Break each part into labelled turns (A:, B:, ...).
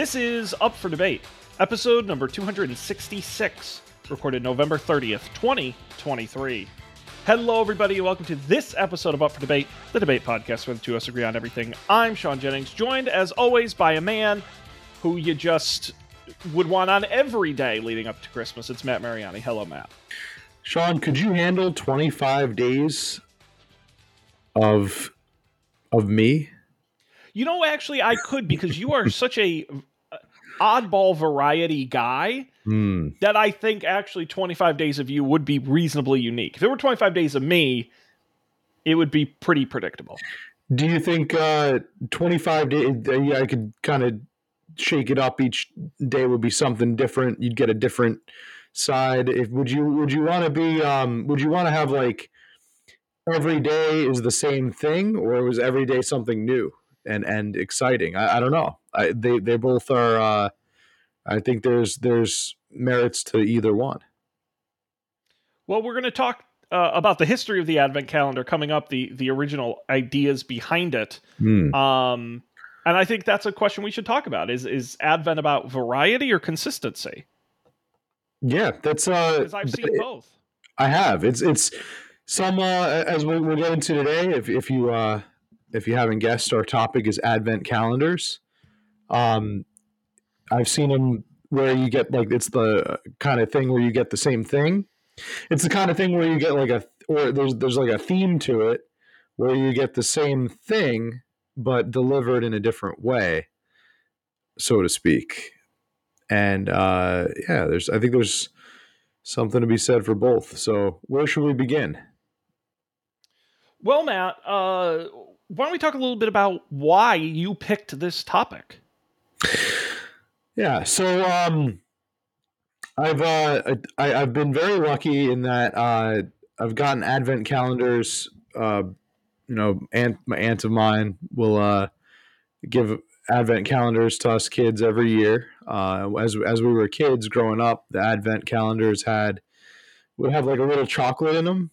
A: This is Up for Debate, episode number 266, recorded November 30th, 2023. Hello, everybody, welcome to this episode of Up for Debate, the debate podcast where the two of us agree on everything. I'm Sean Jennings, joined as always by a man who you just would want on every day leading up to Christmas. It's Matt Mariani. Hello, Matt.
B: Sean, could you handle 25 days of of me?
A: You know, actually, I could because you are such a oddball variety guy
B: Hmm.
A: that I think actually 25 days of you would be reasonably unique. If there were 25 days of me, it would be pretty predictable.
B: Do you think uh, 25 days, yeah, I could kind of shake it up each day would be something different? You'd get a different side. If would you would you want to be um would you want to have like every day is the same thing or was every day something new and and exciting? I, I don't know. I, they they both are uh I think there's there's merits to either one.
A: Well, we're going to talk uh, about the history of the Advent calendar coming up, the the original ideas behind it.
B: Hmm.
A: Um, and I think that's a question we should talk about. Is is Advent about variety or consistency?
B: Yeah, that's uh
A: I've seen both.
B: I have. It's it's some uh, as we, we'll get into today. If if you uh, if you haven't guessed, our topic is Advent calendars. Um, I've seen them where you get like it's the kind of thing where you get the same thing. It's the kind of thing where you get like a or there's there's like a theme to it where you get the same thing but delivered in a different way, so to speak. And uh, yeah, there's I think there's something to be said for both. So where should we begin?
A: Well, Matt, uh, why don't we talk a little bit about why you picked this topic?
B: Yeah, so um, I've uh, I, I've been very lucky in that uh, I've gotten advent calendars. Uh, you know, aunt my aunt of mine will uh, give advent calendars to us kids every year. Uh, as as we were kids growing up, the advent calendars had would have like a little chocolate in them.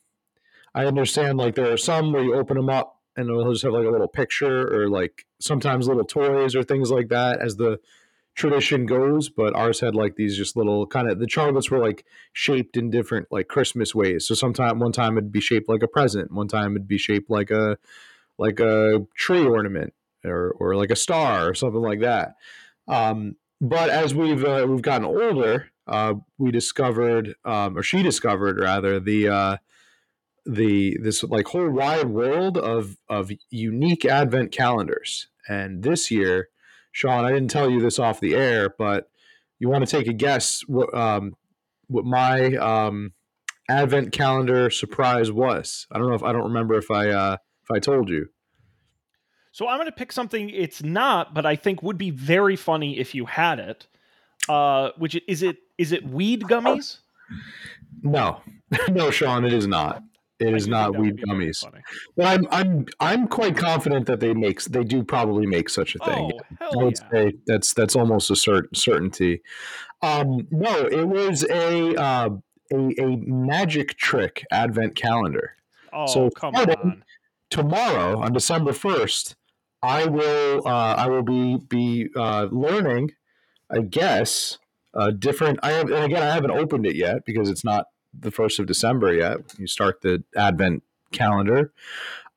B: I understand like there are some where you open them up and it'll just have like a little picture or like sometimes little toys or things like that as the tradition goes, but ours had like these just little kind of the chocolates were like shaped in different like Christmas ways. So sometime one time it'd be shaped like a present, one time it'd be shaped like a like a tree ornament or or like a star or something like that. Um, but as we've uh, we've gotten older, uh, we discovered um, or she discovered rather the uh, the this like whole wide world of of unique advent calendars. And this year, Sean, I didn't tell you this off the air, but you want to take a guess what um, what my um, advent calendar surprise was? I don't know if I don't remember if I uh, if I told you.
A: So I'm going to pick something it's not, but I think would be very funny if you had it. Uh, which is it? Is it weed gummies?
B: No, no, Sean, it is not. It
A: I
B: is not weed gummies. But I'm I'm I'm quite confident that they make they do probably make such a thing.
A: Oh
B: I
A: hell
B: would
A: yeah!
B: say that's that's almost a cert- certainty. Um, no, it was a, uh, a a magic trick advent calendar.
A: Oh
B: so
A: come on!
B: Tomorrow on December first, I will uh, I will be be uh, learning, I guess, uh, different. I have and again I haven't opened it yet because it's not the first of December yet. You start the advent calendar.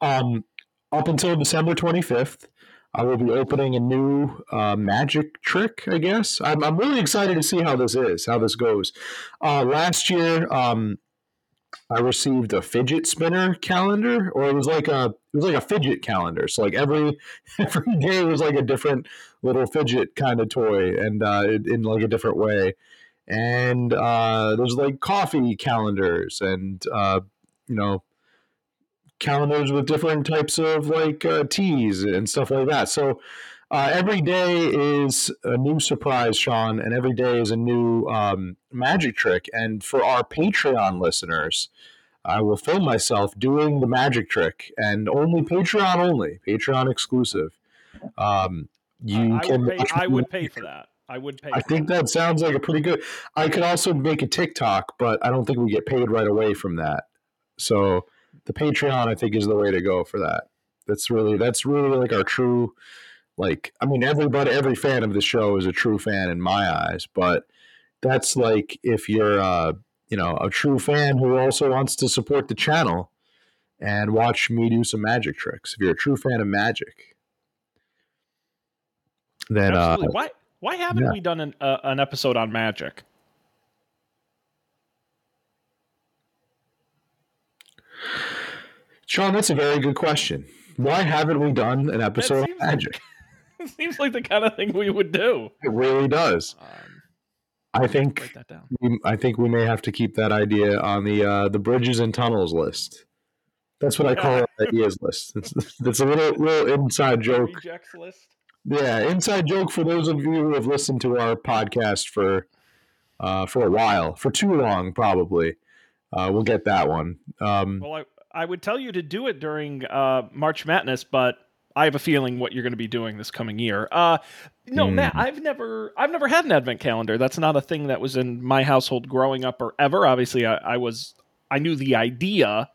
B: Um, up until December twenty fifth. I will be opening a new uh, magic trick, I guess. I'm, I'm really excited to see how this is, how this goes. Uh, last year, um, I received a fidget spinner calendar, or it was like a it was like a fidget calendar. So like every every day was like a different little fidget kind of toy, and uh, in, in like a different way. And uh, there's like coffee calendars, and uh, you know calendars with different types of like uh, teas and stuff like that. So uh, every day is a new surprise, Sean, and every day is a new um, magic trick. And for our Patreon listeners, I will film myself doing the magic trick, and only Patreon only, Patreon exclusive. Um, you
A: I, I
B: can.
A: would pay. I would pay for that. I would pay.
B: I think that sounds like a pretty good. I could also make a TikTok, but I don't think we get paid right away from that. So the Patreon, I think, is the way to go for that. That's really that's really like our true like I mean everybody every fan of the show is a true fan in my eyes, but that's like if you're uh, you know a true fan who also wants to support the channel and watch me do some magic tricks. If you're a true fan of magic, then uh,
A: Absolutely. why why haven't
B: yeah.
A: we done an uh, an episode on magic?
B: Sean, that's a very good question. Why haven't we done an episode on
A: seems
B: magic?
A: It seems like the kind of thing we would do.
B: It really does.
A: Um,
B: I think
A: write that down.
B: we, I think we may have to keep that idea on the uh, the bridges and tunnels list. That's what I call it, ideas list. It's, it's a little little inside joke.
A: Rejects list.
B: Yeah, inside joke for those of you who have listened to our podcast for uh, for a while, for too long probably. Uh, we'll get that one. Um,
A: Well, I I would tell you to do it during uh, March Madness, but I have a feeling what you're going to be doing this coming year. Uh, no,
B: Hmm.
A: Matt, I've never I've never had an advent calendar. That's not a thing that was in my household growing up or ever. Obviously, I, I was I knew the idea,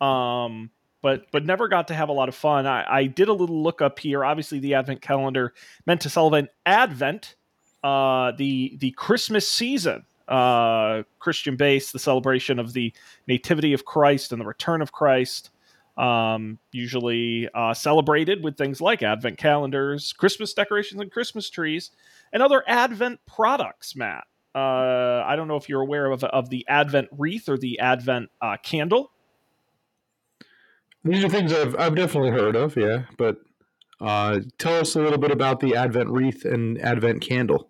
A: um, but but never got to have a lot of fun. I, I did a little look up here. Obviously, the advent calendar meant to celebrate Advent, uh, the the Christmas season, uh, Christian base, the celebration of the nativity of Christ and the return of Christ. Um, usually uh, celebrated with things like advent calendars, Christmas decorations, and Christmas trees, and other advent products. Matt, uh, I don't know if you're aware of of the advent wreath or the advent uh, candle.
B: These are things I've I've definitely heard of. Yeah, but uh, tell us a little bit about the Advent wreath and Advent candle.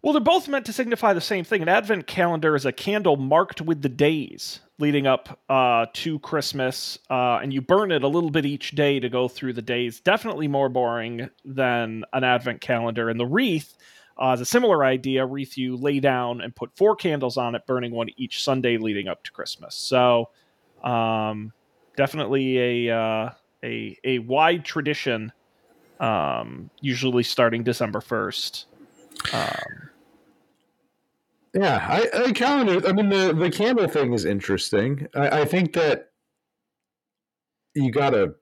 A: Well, they're both meant to signify the same thing. An advent calendar is a candle marked with the days leading up uh, to Christmas, uh, and you burn it a little bit each day to go through the days. Definitely more boring than an advent calendar. And the wreath uh, is a similar idea. Wreath you lay down and put four candles on it, burning one each Sunday leading up to Christmas. So, um, definitely a uh, a a wide tradition. Um, usually starting December first. Um,
B: Yeah, I, I. I mean, the the candle thing is interesting. I, I think that you gotta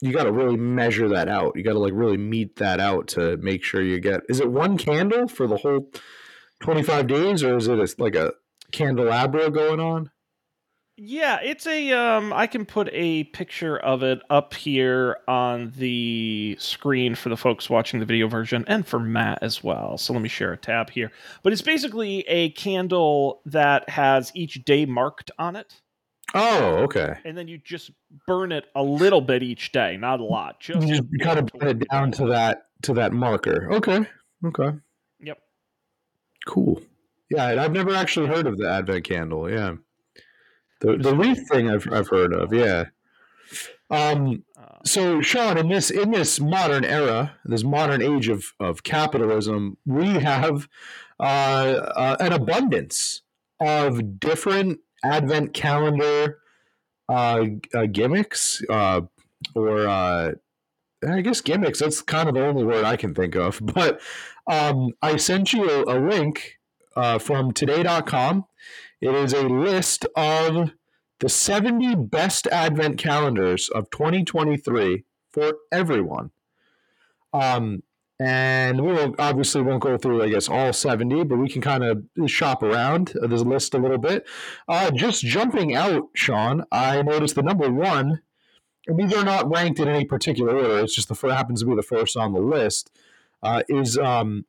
B: you gotta really measure that out. You gotta like really meet that out to make sure you get. Is it one candle for the whole twenty five days, or is it a, like a candelabra going on?
A: Yeah, it's a um I can put a picture of it up here on the screen for the folks watching the video version and for Matt as well. So let me share a tab here. But it's basically a candle that has each day marked on it
B: Oh, okay.
A: and then you just burn it a little bit each day, not a lot. Just
B: You kind of put it down to that to that marker. Okay, okay,
A: Yep.
B: cool. Yeah, I've never actually heard of the Advent candle. Yeah, the the wreath thing I've I've heard of. Yeah. Um.
A: Uh,
B: So, Sean, in this in this modern era, this modern age of of capitalism, we have uh, uh, an abundance of different advent calendar uh, uh, gimmicks, uh, or uh, I guess gimmicks. That's kind of the only word I can think of. But um, I sent you a, a link uh, from Today.com. It is a list of the 70 best advent calendars of 2023 for everyone. Um, and we will obviously won't go through, I guess, all 70, but we can kind of shop around this list a little bit. Uh, just jumping out, Sean, I noticed the number one, and these are not ranked in any particular order, it's just the fir- happens to be the first on the list, uh, is um,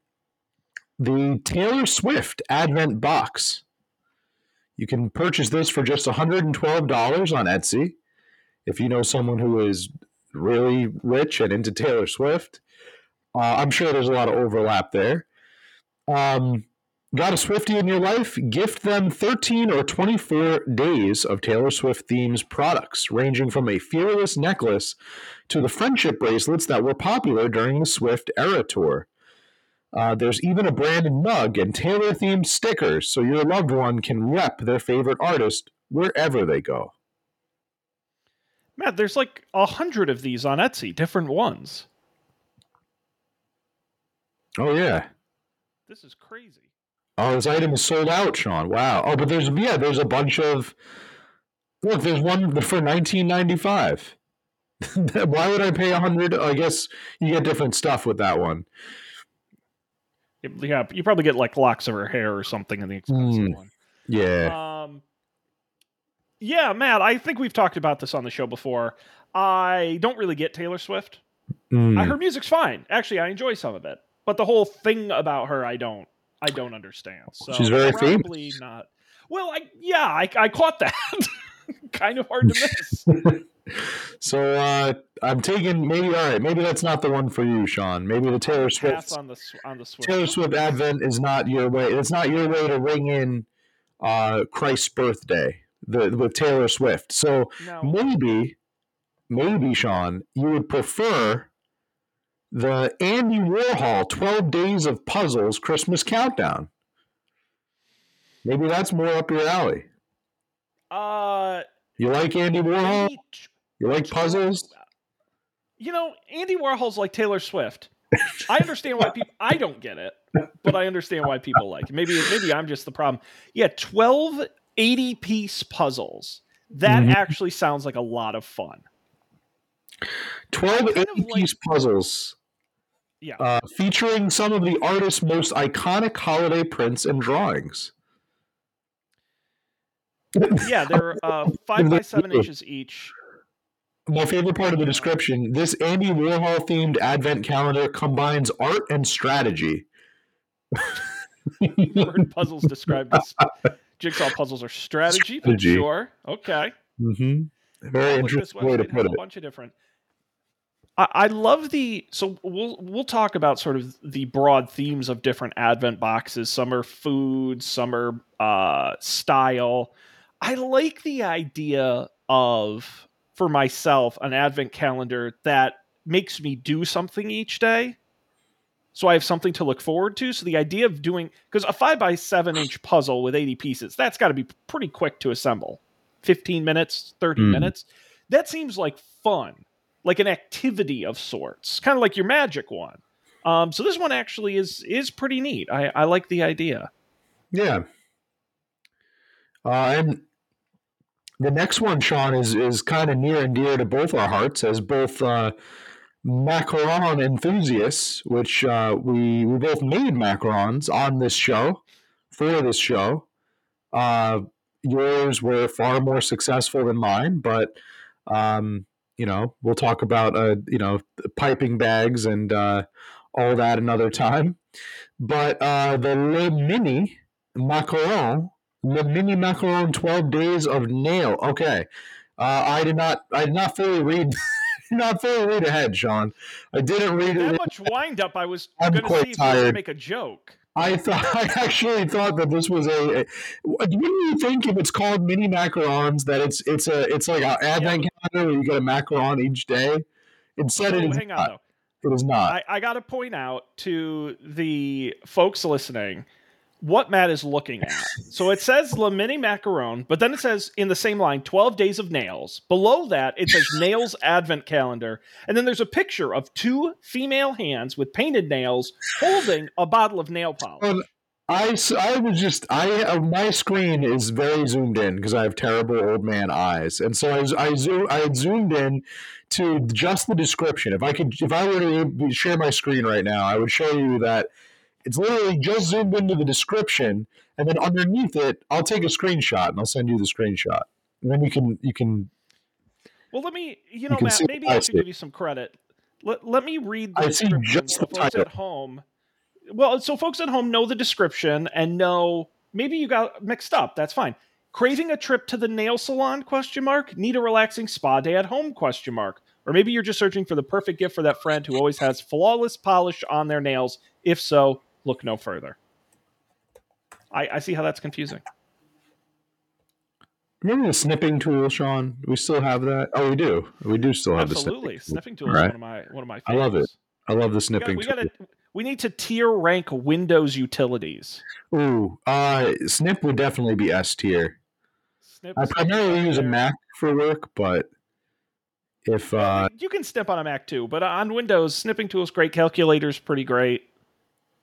B: the Taylor Swift Advent Box. You can purchase this for just $112 on Etsy. If you know someone who is really rich and into Taylor Swift, uh, I'm sure there's a lot of overlap there. Um, got a Swifty in your life? Gift them 13 or 24 days of Taylor Swift themes products, ranging from a fearless necklace to the friendship bracelets that were popular during the Swift era tour. Uh, there's even a branded mug and Taylor themed stickers so your loved one can rep their favorite artist wherever they go.
A: Matt, there's like a hundred of these on Etsy, different ones.
B: Oh, yeah.
A: This is crazy.
B: Oh, this item is sold out, Sean. Wow. Oh, but there's, yeah, there's a bunch of. Look, there's one for 1995. Why would I pay a hundred? I guess you get different stuff with that one.
A: Yeah, you probably get like locks of her hair or something in the expensive
B: Mm.
A: one.
B: Yeah.
A: Um, yeah, Matt, I think we've talked about this on the show before. I don't really get Taylor Swift.
B: Mm.
A: I, her music's fine. Actually, I enjoy some of it, but the whole thing about her, I don't, I don't understand. So
B: She's very famous.
A: probably not. Well, I yeah, I, I caught that. kind of hard to miss.
B: So uh, I'm taking maybe all right. Maybe that's not the one for you, Sean. Maybe the Taylor Swift
A: on the on the Swift.
B: Taylor Swift Advent is not your way. It's not your way to ring in uh, Christ's birthday the, with Taylor Swift. So
A: No,
B: maybe, maybe Sean, you would prefer the Andy Warhol 12 Days of Puzzles Christmas Countdown. Maybe that's more up your alley.
A: uh,
B: You like Andy Warhol? You like puzzles?
A: You know, Andy Warhol's like Taylor Swift. I understand why people. I don't get it, but I understand why people like it. Maybe maybe I'm just the problem. Yeah, 12 80 piece puzzles. That
B: Mhm.
A: actually sounds like a lot of fun.
B: 12
A: kind of
B: 80
A: like-
B: piece puzzles
A: Yeah.
B: uh, featuring some of the artist's most iconic holiday prints and drawings.
A: Yeah, they're uh, five by seven inches each.
B: My favorite part of the description this Andy Warhol themed advent calendar combines art and strategy.
A: Word puzzles described as jigsaw puzzles are strategy,
B: Strategy.
A: sure. Okay.
B: mm-hmm. Very
A: I'll look this
B: interesting way to put it.
A: a bunch of different. I, I love the so we'll we'll talk about sort of the broad themes of different Advent boxes. Some are food, some are uh, style. I like the idea of for myself an Advent calendar that makes me do something each day. So I have something to look forward to. So the idea of doing because a five by seven inch puzzle with 80 pieces, that's got to be pretty quick to assemble. 15 minutes, 30
B: Hmm.
A: minutes. That seems like fun, like an activity of sorts, kind of like your magic one. Um, so this one actually is is pretty neat. I, I like the idea.
B: Yeah. Uh, and the next one, Sean, is is kind of near and dear to both our hearts as both uh, macaron enthusiasts, which uh, we we both made macarons on this show for this show. Uh, yours were far more successful than mine, but um, you know we'll talk about uh, you know piping bags and uh, all that another time. But uh, the Le Mini macaron, Le Mini macaron, twelve days of nail. Okay, uh, I did not. I did not fully read. not fully read ahead, Sean. I didn't read
A: That
B: it.
A: much wind up, I was
B: I'm quite
A: see if you
B: tired.
A: to make a joke.
B: I thought I actually thought that this was a. a wouldn't you think if it's called mini macarons that it's it's a it's like an advent calendar where you get a macaron each day? Instead, it
A: Oh,
B: is
A: hang on
B: not.
A: though.
B: It is not.
A: I, I got to point out to the folks listening what Matt is looking at. So it says Le Mini Macaron, but then it says in the same line 12 Days of Nails. Below that, it says Nails Advent Calendar. And then there's a picture of two female hands with painted nails holding a bottle of nail polish.
B: Um, I was just I uh, my screen is very zoomed in because I have terrible old man eyes, and so I I zoom I had zoomed in to just the description. If I could, if I were to share my screen right now, I would show you that it's literally just zoomed into the description, and then underneath it, I'll take a screenshot and I'll send you the screenshot, and then you can you can.
A: Well, let me, you know,
B: can
A: Matt, maybe
B: I
A: I should give you some credit. Let, let me read the
B: I see
A: description
B: just the
A: folks
B: title.
A: at home. Well, so folks at home know the description and know maybe you got mixed up. That's fine. Craving a trip to the nail salon? Question mark. Need a relaxing spa day at home? Question mark. Or maybe you're just searching for the perfect gift for that friend who always has flawless polish on their nails. If so, look no further. I, I see how that's confusing.
B: Remember the snipping tool, Sean? We still have that. Oh, we do. We do still have
A: Absolutely,
B: the snipping.
A: tool is
B: Right.
A: one of my one of my. Favorites.
B: I love it. I love the
A: We
B: snipping
A: we
B: tool.
A: got We need to tier rank Windows utilities.
B: Ooh, uh, Snip would definitely be S tier.
A: Snip,
B: I primarily
A: is
B: use a. Mac for work, but if uh,
A: you can snip on a Mac too, but on Windows, snipping tool is great. Calculator's pretty great.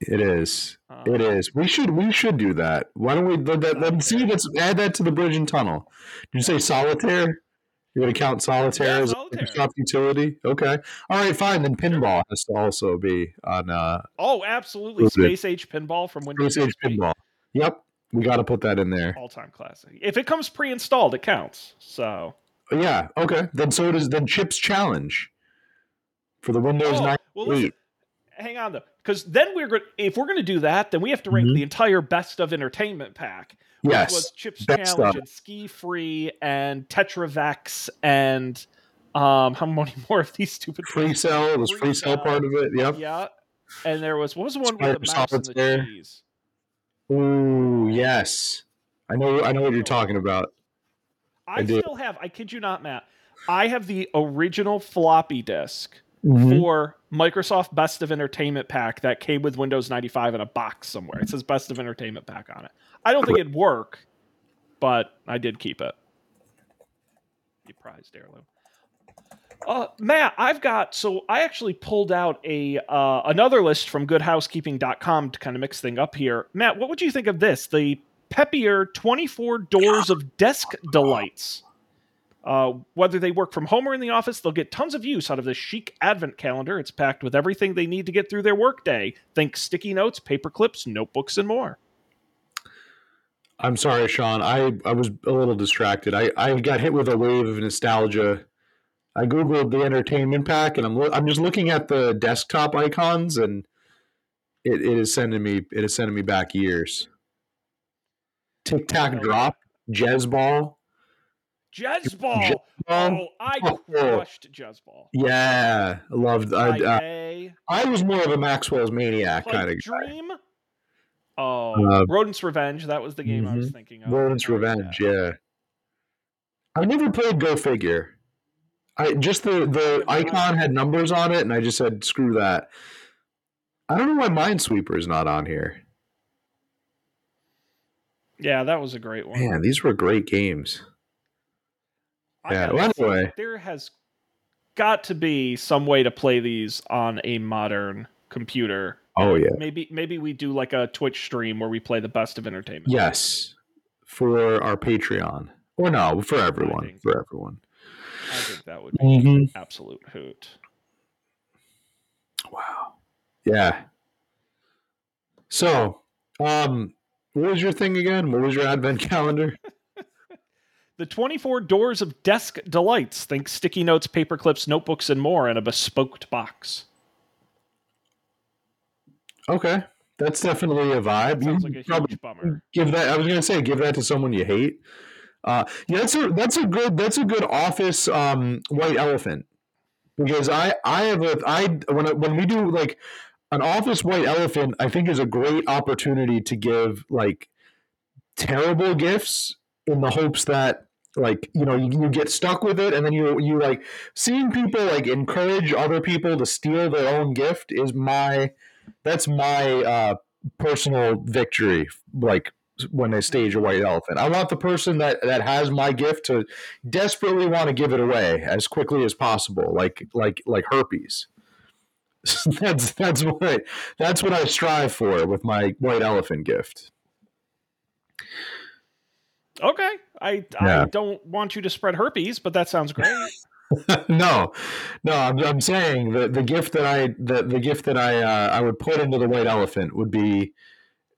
B: It is,
A: Um,
B: it is. We should we should do that. Why don't we let, that, let see? Let's add that to the bridge and tunnel. Did you say solitaire? You're gonna count solitaire
A: Yeah,
B: as
A: solitaire.
B: a Microsoft utility? Okay. All right, fine. Then pinball has to also be on uh
A: Oh, absolutely. Space Age Pinball from Windows
B: Space Age pinball. Yep. We gotta put that in there.
A: All time classic. If it comes pre installed, it counts. So.
B: Yeah, okay. Then so does then Chips Challenge for the Windows
A: Oh,
B: 98.
A: well, hang on though, because then we're going. If we're going to do that, then we have to rank
B: Mhm.
A: the entire best of entertainment pack, which
B: yes.
A: was Chips
B: best
A: Challenge and Ski Free and Tetravex and um, how many more of these stupid
B: Free cell was
A: Free
B: cell part of it. Yep.
A: Yeah, and there was what was the one with the
B: Spider
A: mouse and the
B: Solitaire.
A: cheese?
B: Ooh, yes. I know I know what you're talking about.
A: I,
B: I
A: still have. I kid you not, Matt. I have the original floppy disk
B: Mm-hmm.
A: for Microsoft Best of Entertainment Pack that came with Windows 95 in a box somewhere. It says Best of Entertainment Pack on it. I don't think it'd work, but I did keep it. You prized heirloom. Uh, Matt, I've got so I actually pulled out a uh, another list from GoodHousekeeping.com to kind of mix thing up here. Matt, what would you think of this? The Papier 24 Doors of Desk Delights. Uh, whether they work from home or in the office, they'll get tons of use out of this chic advent calendar. It's packed with everything they need to get through their workday. Think sticky notes, paper clips, notebooks, and more.
B: I'm sorry, Sean. I, I was a little distracted. I, I got hit with a wave of nostalgia. I googled the entertainment pack, and I'm lo- I'm just looking at the desktop icons, and it, it is sending me it is sending me back years. Tic Tac Drop, JezzBall,
A: JezzBall!
B: Ball.
A: Oh, I crushed JezzBall.
B: Yeah, loved. I,
A: By
B: I, was more of a Maxwell's Maniac kind of guy.
A: Dream. Oh,
B: Uh,
A: Rodent's Revenge. That was the game I was
B: mhm.
A: thinking of.
B: Rodent's Revenge,
A: yeah.
B: yeah. I never played Go Figure. I just the the icon had numbers on it, and I just said screw that. I don't know why Minesweeper is not on here.
A: Yeah, that was a great one.
B: Man, these were great games.
A: I
B: yeah, well, anyway.
A: there has got to be some way to play these on a modern computer.
B: Oh yeah,
A: Maybe maybe we do like a Twitch stream where we play the best of entertainment.
B: yes, for our Patreon or no, for everyone,
A: think-
B: for everyone.
A: I think that would be
B: Mhm.
A: absolute hoot.
B: Wow. Yeah. So, um, what was your thing again? What was your advent calendar?
A: The 24 doors of desk delights. Think sticky notes, paper clips, notebooks, and more in a bespoke box.
B: Okay, that's definitely a vibe.
A: Sounds
B: You
A: like a
B: probably-
A: huge bummer.
B: give that i was gonna say give that to someone you hate uh yeah that's a that's a good that's a good office um white elephant because i i have a i when I, when we do like an office white elephant i think is a great opportunity to give like terrible gifts in the hopes that like you know you, you get stuck with it and then you you like seeing people like encourage other people to steal their own gift is my that's my uh personal victory like when they stage a white elephant. I want the person that that has my gift to desperately want to give it away as quickly as possible like like like herpes. That's that's what that's what i strive for with my white elephant gift.
A: Okay. I, I don't want you to spread herpes, but that sounds great.
B: no, no, I'm, I'm saying the, the gift that I the, the gift that I uh, I would put into the white elephant would be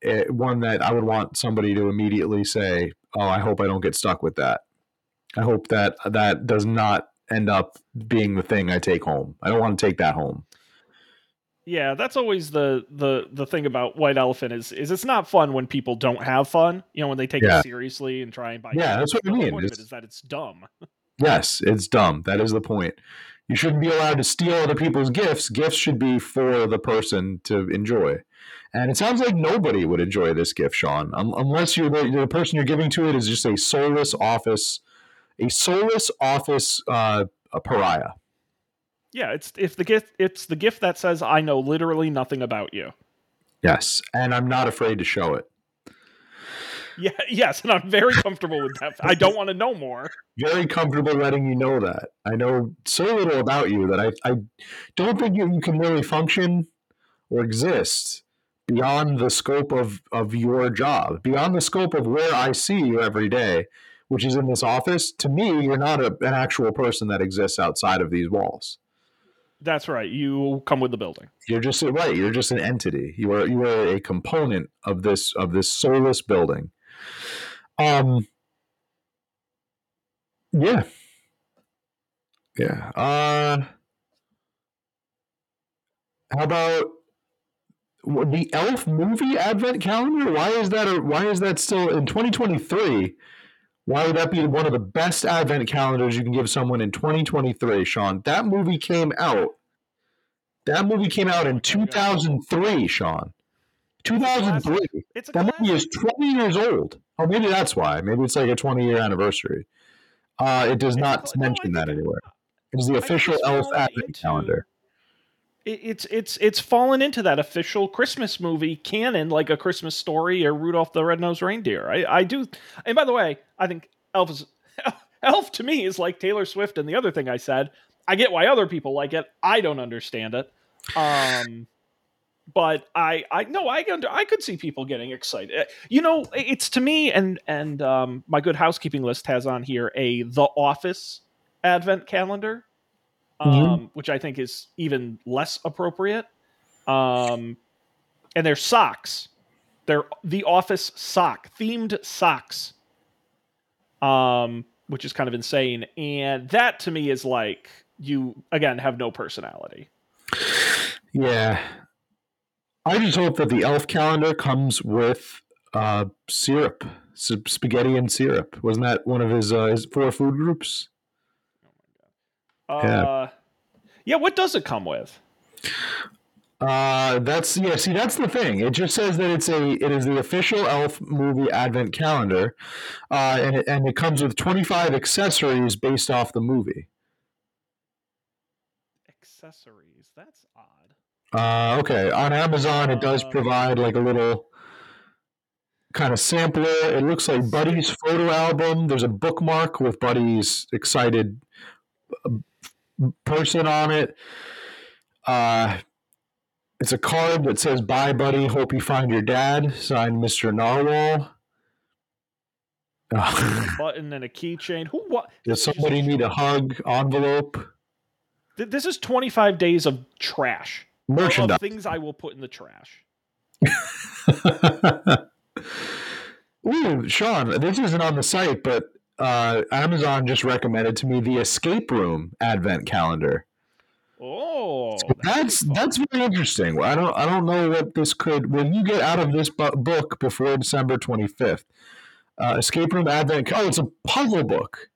B: uh, one that I would want somebody to immediately say, "Oh, I hope I don't get stuck with that. I hope that that does not end up being the thing I take home. I don't want to take that home."
A: Yeah, that's always the the the thing about White Elephant is is it's not fun when people don't have fun. You know, when they take
B: Yeah.
A: it seriously and try and buy.
B: Yeah, that's what I mean.
A: point of it
B: It's-
A: is that it's dumb.
B: Yes, it's dumb. That is the point. You shouldn't be allowed to steal other people's gifts. Gifts should be for the person to enjoy. And it sounds like nobody would enjoy this gift, Sean, un- unless you're the, the person you're giving to it is just a soulless office, a soulless office uh, a pariah.
A: Yeah, it's if the gift it's the gift that says I know literally nothing about you.
B: Yes, and I'm not afraid to show it.
A: Yeah, yes, and I'm very comfortable with that. I don't want to know more.
B: Very comfortable letting you know that. I know so little about you that I, I don't think you, you can really function or exist beyond the scope of, of your job, beyond the scope of where I see you every day, which is in this office, to me, you're not a, an actual person that exists outside of these walls.
A: That's right. You come with the building.
B: You're just right. You're just an entity. You are you are a component of this of this soulless building. Um. Yeah. Yeah. Uh. How about the Elf movie advent calendar? Why is that? A, why is that still in 2023? Why would that be one of the best advent calendars you can give someone in 2023, Sean? That movie came out. That movie came out in 2003, Sean. 2003.
A: It's
B: that
A: classic.
B: movie is 20 years old. Oh, maybe that's why. Maybe it's like a 20 year anniversary. Uh, it does
A: It's
B: not
A: no,
B: mention that anywhere. It is the official Elf advent
A: into-
B: calendar.
A: It- it's it's it's fallen into that official Christmas movie canon, like a Christmas story or Rudolph the Red-Nosed Reindeer. I, I do. And by the way, I think Elf is Elf to me is like Taylor Swift and the other thing I said. I get why other people like it. I don't understand it. Um, but I I no I under, I could see people getting excited. You know, it's to me and and um, my good housekeeping list has on here a The Office advent calendar um,
B: Mhm.
A: which I think is even less appropriate. Um, and they're socks. They're the office sock themed socks. Um, which is kind of insane. And that to me is like you again have no personality.
B: Yeah. I just hope that the elf calendar comes with uh, syrup, S- spaghetti and syrup. Wasn't that one of his uh, his four food groups? Yeah.
A: Uh, yeah. What does it come with?
B: Uh, that's yeah. See, that's the thing. It just says that it's a it is the official Elf movie advent calendar, uh, and it, and it comes with twenty five accessories based off the movie.
A: Accessories. That's odd.
B: Uh, okay, on Amazon it does
A: Um,
B: provide like a little kind of sampler. It looks like Buddy's photo album. There's a bookmark with Buddy's excited uh, person on it. Uh, it's a card that says "Bye, Buddy. Hope you find your dad." Signed, Mr. Narwhal. Uh,
A: Button and a keychain. Who? What?
B: does somebody need a hug? Envelope.
A: This is 25 days of trash.
B: Merchandise.
A: Of things I will put in the trash.
B: Ooh, Sean, this isn't on the site, but uh, Amazon just recommended to me the Escape Room Advent Calendar.
A: Oh,
B: That's that's very interesting. I don't I don't know what this could. When you get out of this bu- book before December twenty fifth, uh, Escape Room Advent. Oh, it's a puzzle book.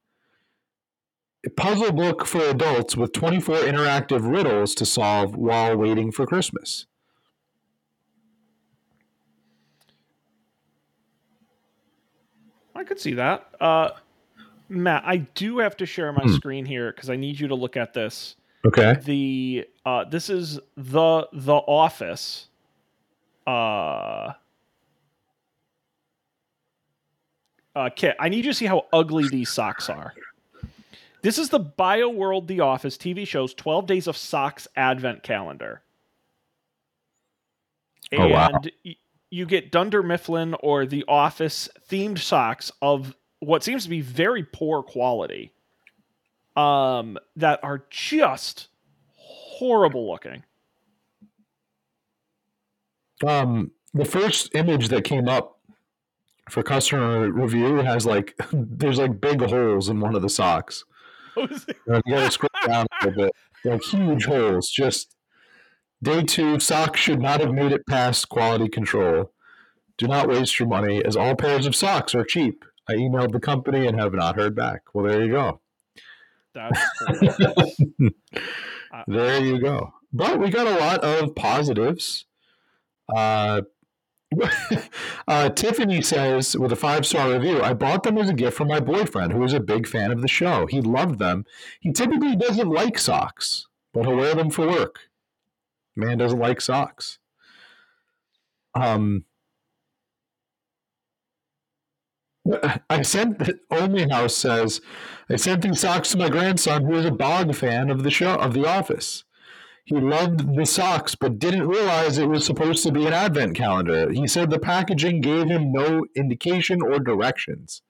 B: A puzzle book for adults with twenty four interactive riddles to solve while waiting for Christmas.
A: I could see that. Uh, Matt, I do have to share my
B: Hmm.
A: screen here because I need you to look at this.
B: Okay.
A: The uh, this is the the Office. Uh, uh, Kit, I need you to see how ugly these socks are. This is the Bio World The Office TV show's 12 Days of Socks Advent Calendar. And
B: Oh, wow.
A: y- you get Dunder Mifflin or The Office themed socks of what seems to be very poor quality um, that are just horrible looking.
B: Um, the first image that came up for customer review has like there's like big holes in one of the socks. Uh, You gotta scroll down a little bit. Like huge holes. Just day two, socks should not have made it past quality control. Do not waste your money, as all pairs of socks are cheap. I emailed the company and have not heard back. Well, there you go.
A: That's.
B: There you go. But we got a lot of positives. Uh, uh, Tiffany says with a five star review, I bought them as a gift for my boyfriend, who is a big fan of the show. He loved them. He typically doesn't like socks, but he'll wear them for work. Man doesn't like socks. Um, I sent the Only House says I sent these socks to my grandson, who is a bog fan of the show of The Office. He loved the socks, but didn't realize it was supposed to be an advent calendar. He said the packaging gave him no indication or directions.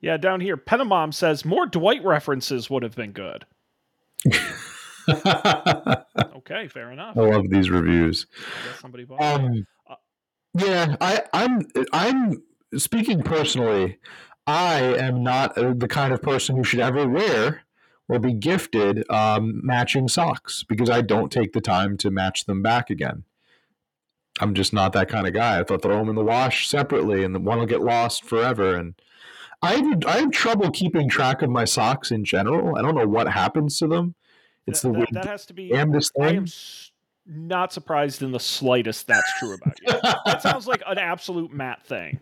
A: Yeah, down here, Penamom says more Dwight references would have been good. Okay, fair enough.
B: I love these reviews.
A: I somebody bought.
B: Um, yeah, I, I'm I'm speaking personally. I am not uh, the kind of person who should ever wear or be gifted um, matching socks because I don't take the time to match them back again. I'm just not that kind of guy. I thought throw them in the wash separately, and the one will get lost forever. And I have, I have trouble keeping track of my socks in general. I don't know what happens to them. It's
A: that,
B: the
A: that, that has to be.
B: damnedest
A: I
B: thing.
A: am s- not surprised in the slightest that's true about you. That sounds like an absolute Matt thing.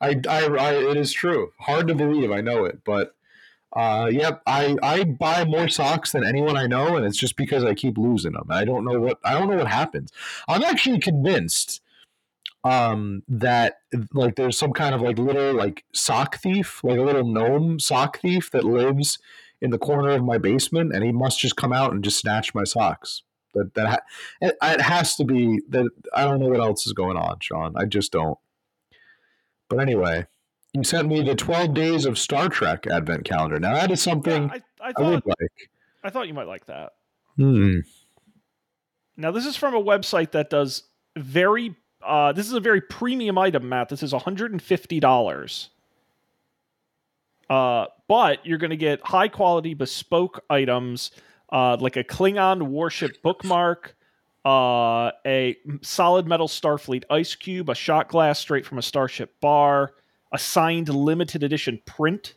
B: I, I, I, it is true. Hard to believe. I know it, but uh, yep. I, I buy more socks than anyone I know, and it's just because I keep losing them. I don't know what I don't know what happens. I'm actually convinced um, that like there's some kind of like little like sock thief, like a little gnome sock thief that lives in the corner of my basement, and he must just come out and just snatch my socks. That that ha- it, it has to be that. I don't know what else is going on, Sean. I just don't. But anyway, you sent me the 12 days of Star Trek advent calendar. Now that is something
A: Yeah, I, I
B: I would
A: thought
B: like.
A: I thought you might like that.
B: Hmm.
A: Now this is from a website that does very. Uh, this is a very premium item, Matt. This is one hundred and fifty dollars. Uh, but you're going to get high quality bespoke items, uh, like a Klingon warship bookmark, uh, a solid metal Starfleet ice cube, a shot glass straight from a starship bar, a signed limited edition print.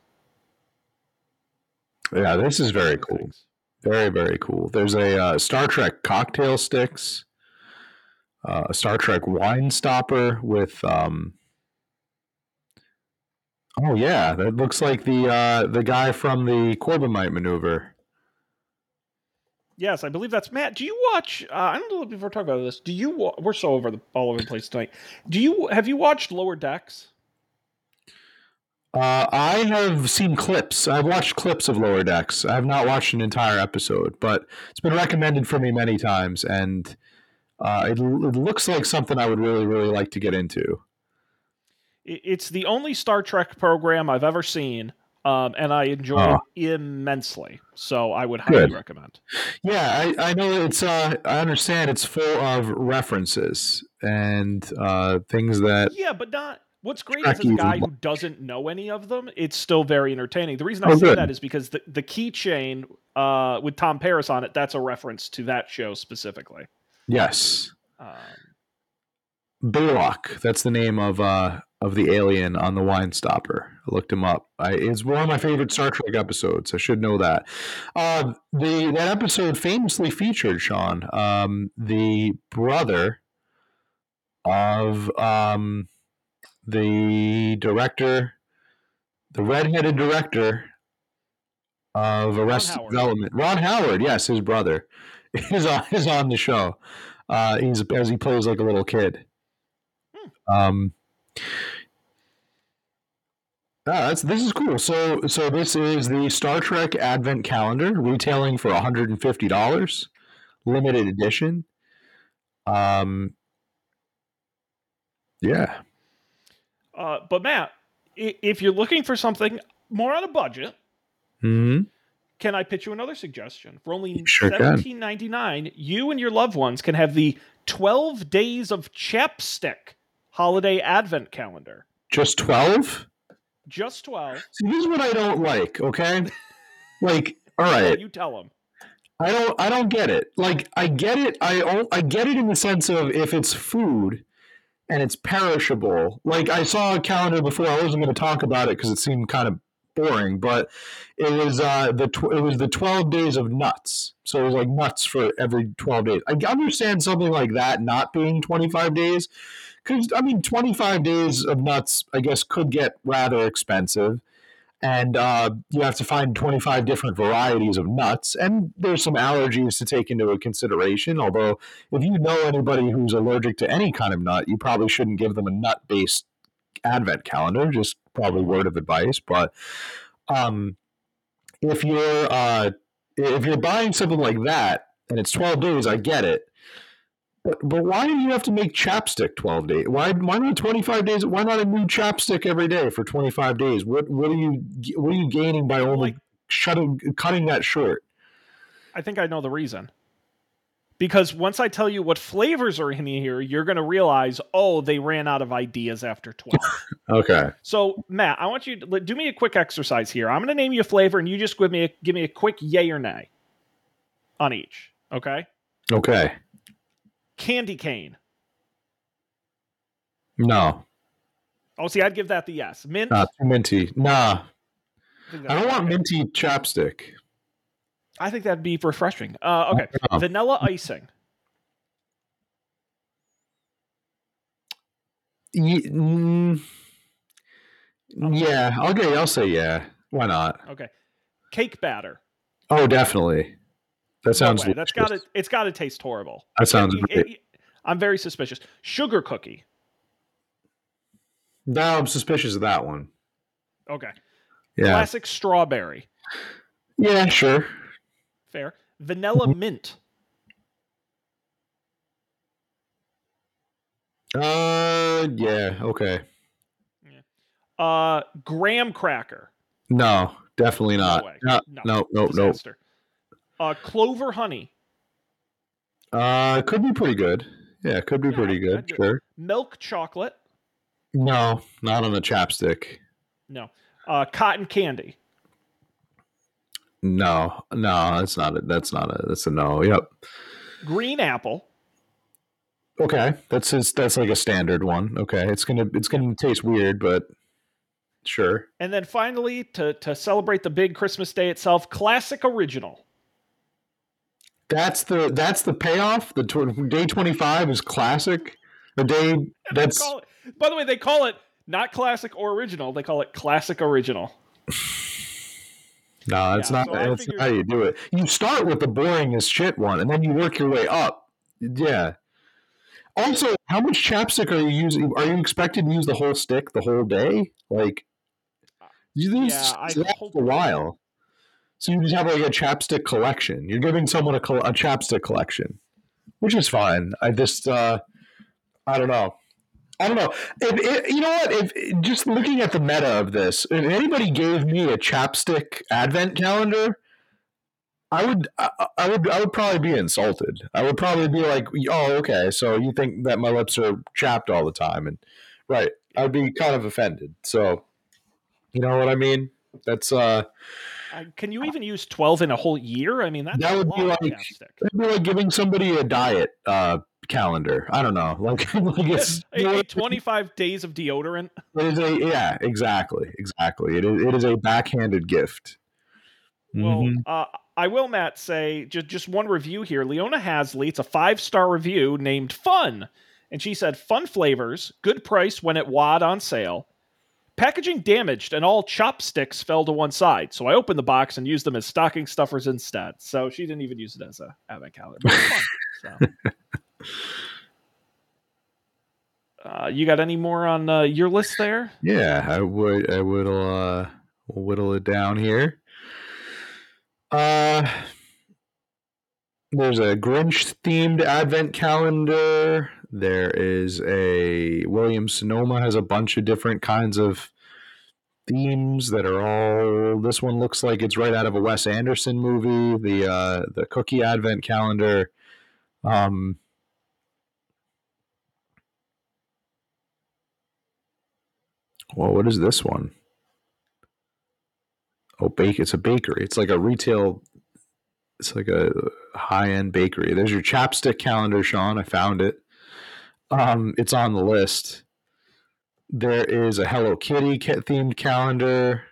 B: Yeah, this is very cool. Very, very cool. There's a uh, Star Trek cocktail sticks, uh, a Star Trek wine stopper with. Um, oh yeah, that looks like the uh, the guy from the Corbomite maneuver.
A: Yes, I believe that's Matt. Do you watch? Uh, I don't know before we talk about this. Do you? Wa- we're so over the all over the place tonight. Do you have you watched Lower Decks?
B: Uh, I have seen clips. I've watched clips of Lower Decks. I have not watched an entire episode, but it's been recommended for me many times, and uh, it, it looks like something I would really, really like to get into.
A: It's the only Star Trek program I've ever seen, um, and I enjoy
B: Oh.
A: it immensely. So I would highly
B: Good.
A: recommend.
B: Yeah, I, I know it's. Uh, I understand it's full of references and uh, things that.
A: Yeah, but not. What's great is a guy who doesn't know any of them, it's still very entertaining. The reason I
B: Oh,
A: say
B: good.
A: that is because the the keychain uh, with Tom Paris on it, that's a reference to that show specifically.
B: Yes,
A: Um,
B: Balok. That's the name of uh, of the alien on the wine stopper. I looked him up. I, it's one of my favorite Star Trek episodes. I should know that. Uh, the that episode famously featured Sean, um, the brother of um, the director, the redheaded director of Arrested
A: Howard.
B: Development. Ron Howard, yes, his brother is on is on the show. Uh, he's as he plays like a little kid. Um, ah, that's this is cool. So so this is the Star Trek Advent Calendar, retailing for one hundred and fifty dollars, limited edition. Um, yeah,
A: uh, but Matt, if you're looking for something more on a budget,
B: hmm
A: can I pitch you another suggestion? For only
B: Sure
A: seventeen ninety nine, you and your loved ones can have the twelve days of chapstick holiday advent calendar.
B: just twelve.
A: Just twelve.
B: See, this is what I don't like. Okay, like all
A: Oh, you tell them.
B: I don't I don't get it. Like I get it. I I get it in the sense of if it's food and it's perishable. Like I saw a calendar before. I wasn't going to talk about it because it seemed kind of boring, but it was uh the tw- it was the 12 days of nuts. So it was like nuts for every 12 days. I understand something like that not being 25 days cuz I mean 25 days of nuts I guess could get rather expensive. And uh, you have to find 25 different varieties of nuts. And there's some allergies to take into consideration although if you know anybody who's allergic to any kind of nut you probably shouldn't give them a nut based advent calendar just probably word of advice. But um, if you're uh, if you're buying something like that and it's 12 days i get it But, but why do you have to make chapstick 12 days? Why why not 25 days? Why not a new chapstick every day for 25 days? What what are you what are you gaining by only
A: Like-
B: shutting cutting that short?
A: I think I know the reason. Because once I tell you what flavors are in here, you're going to realize, oh, they ran out of ideas after 12.
B: Okay.
A: so, Matt, I want you to do me a quick exercise here. I'm going to name you a flavor, and you just give me a, give me a quick yay or nay on each. Okay.
B: Okay.
A: Candy cane.
B: No.
A: Oh, see, I'd give that the yes. Mint.
B: Not too minty. Nah.
A: think
B: I don't want minty chapstick.
A: I think that'd be refreshing. Uh, okay. Vanilla icing.
B: Mm, yeah. Okay. I'll say yeah. Why not?
A: Okay. Cake batter.
B: Oh, definitely. That sounds.
A: way. That's got to.
B: delicious.
A: It's got to taste horrible.
B: That sounds
A: It-
B: great.
A: it- I'm very suspicious. Sugar cookie.
B: No, I'm suspicious of that one.
A: Okay.
B: Yeah.
A: Classic strawberry.
B: Yeah. Sure.
A: Fair. Vanilla
B: Mm-hmm.
A: mint.
B: Uh. Yeah. Okay. Yeah.
A: Uh, graham cracker.
B: No, definitely not. No.
A: No.
B: No. No. No.
A: Uh, clover honey.
B: Uh, could be pretty good. Yeah, could be
A: Yeah,
B: pretty good. Sure.
A: Milk chocolate.
B: No, not on a chapstick.
A: No. Uh, cotton candy.
B: No, no, that's not it. That's not a. That's a no. Yep.
A: Green apple.
B: Okay, that's his, that's like a standard one. Okay, it's gonna it's gonna taste weird, but sure.
A: And then finally, to, to celebrate the big Christmas day itself, classic original.
B: That's the that's the payoff. The tw- day twenty five is classic. The day that's
A: it, by the way, they call it not classic or original. They call it classic original.
B: no, that's
A: Yeah,
B: not
A: so
B: that's
A: figured-
B: how you do it. You start with the boringest shit one, and then you work your way up. Yeah. Also, how much chapstick are you using? Are you expected to use the whole stick the whole day? Like, you
A: Yeah, I hope-
B: a while. So you just have like a chapstick collection. You're giving someone a, a chapstick collection, which is fine. I just, uh, I don't know. I don't know. If, if, you know what? If just looking at the meta of this, if anybody gave me a chapstick advent calendar, I would, I, I would, I would probably be insulted. I would probably be like, "Oh, okay, so you think that my lips are chapped all the time?" And right, I'd be kind of offended. So, you know what I mean? That's uh,
A: can you even use 12 in a whole year? I mean, that's
B: That would be like- it'd be like giving somebody a diet uh calendar. I don't know, like, like it's
A: A, a 25 days of deodorant.
B: It is a yeah, exactly, exactly. It is it is a backhanded gift.
A: Well,
B: Mhm.
A: uh, I will, Matt, say just just one review here. Leona Hasley, it's a five star review named Fun, and she said fun flavors, good price when at WAD on sale. Packaging damaged and all chapsticks fell to one side, so I opened the box and used them as stocking stuffers instead. So she didn't even use it as a advent calendar. Fun, so. Uh, you got any more on uh, your list there?
B: Yeah, I would I would uh whittle it down here. Uh there's a Grinch themed advent calendar. There is a William Sonoma has a bunch of different kinds of themes that are all this one looks like it's right out of a Wes Anderson movie, the uh the cookie advent calendar. Um Well, what is this one? Oh, bake. It's a bakery. It's like a retail. It's like a high end bakery. There's your chapstick calendar, Sean. I found it. Um, it's on the list. There is a Hello Kitty themed calendar.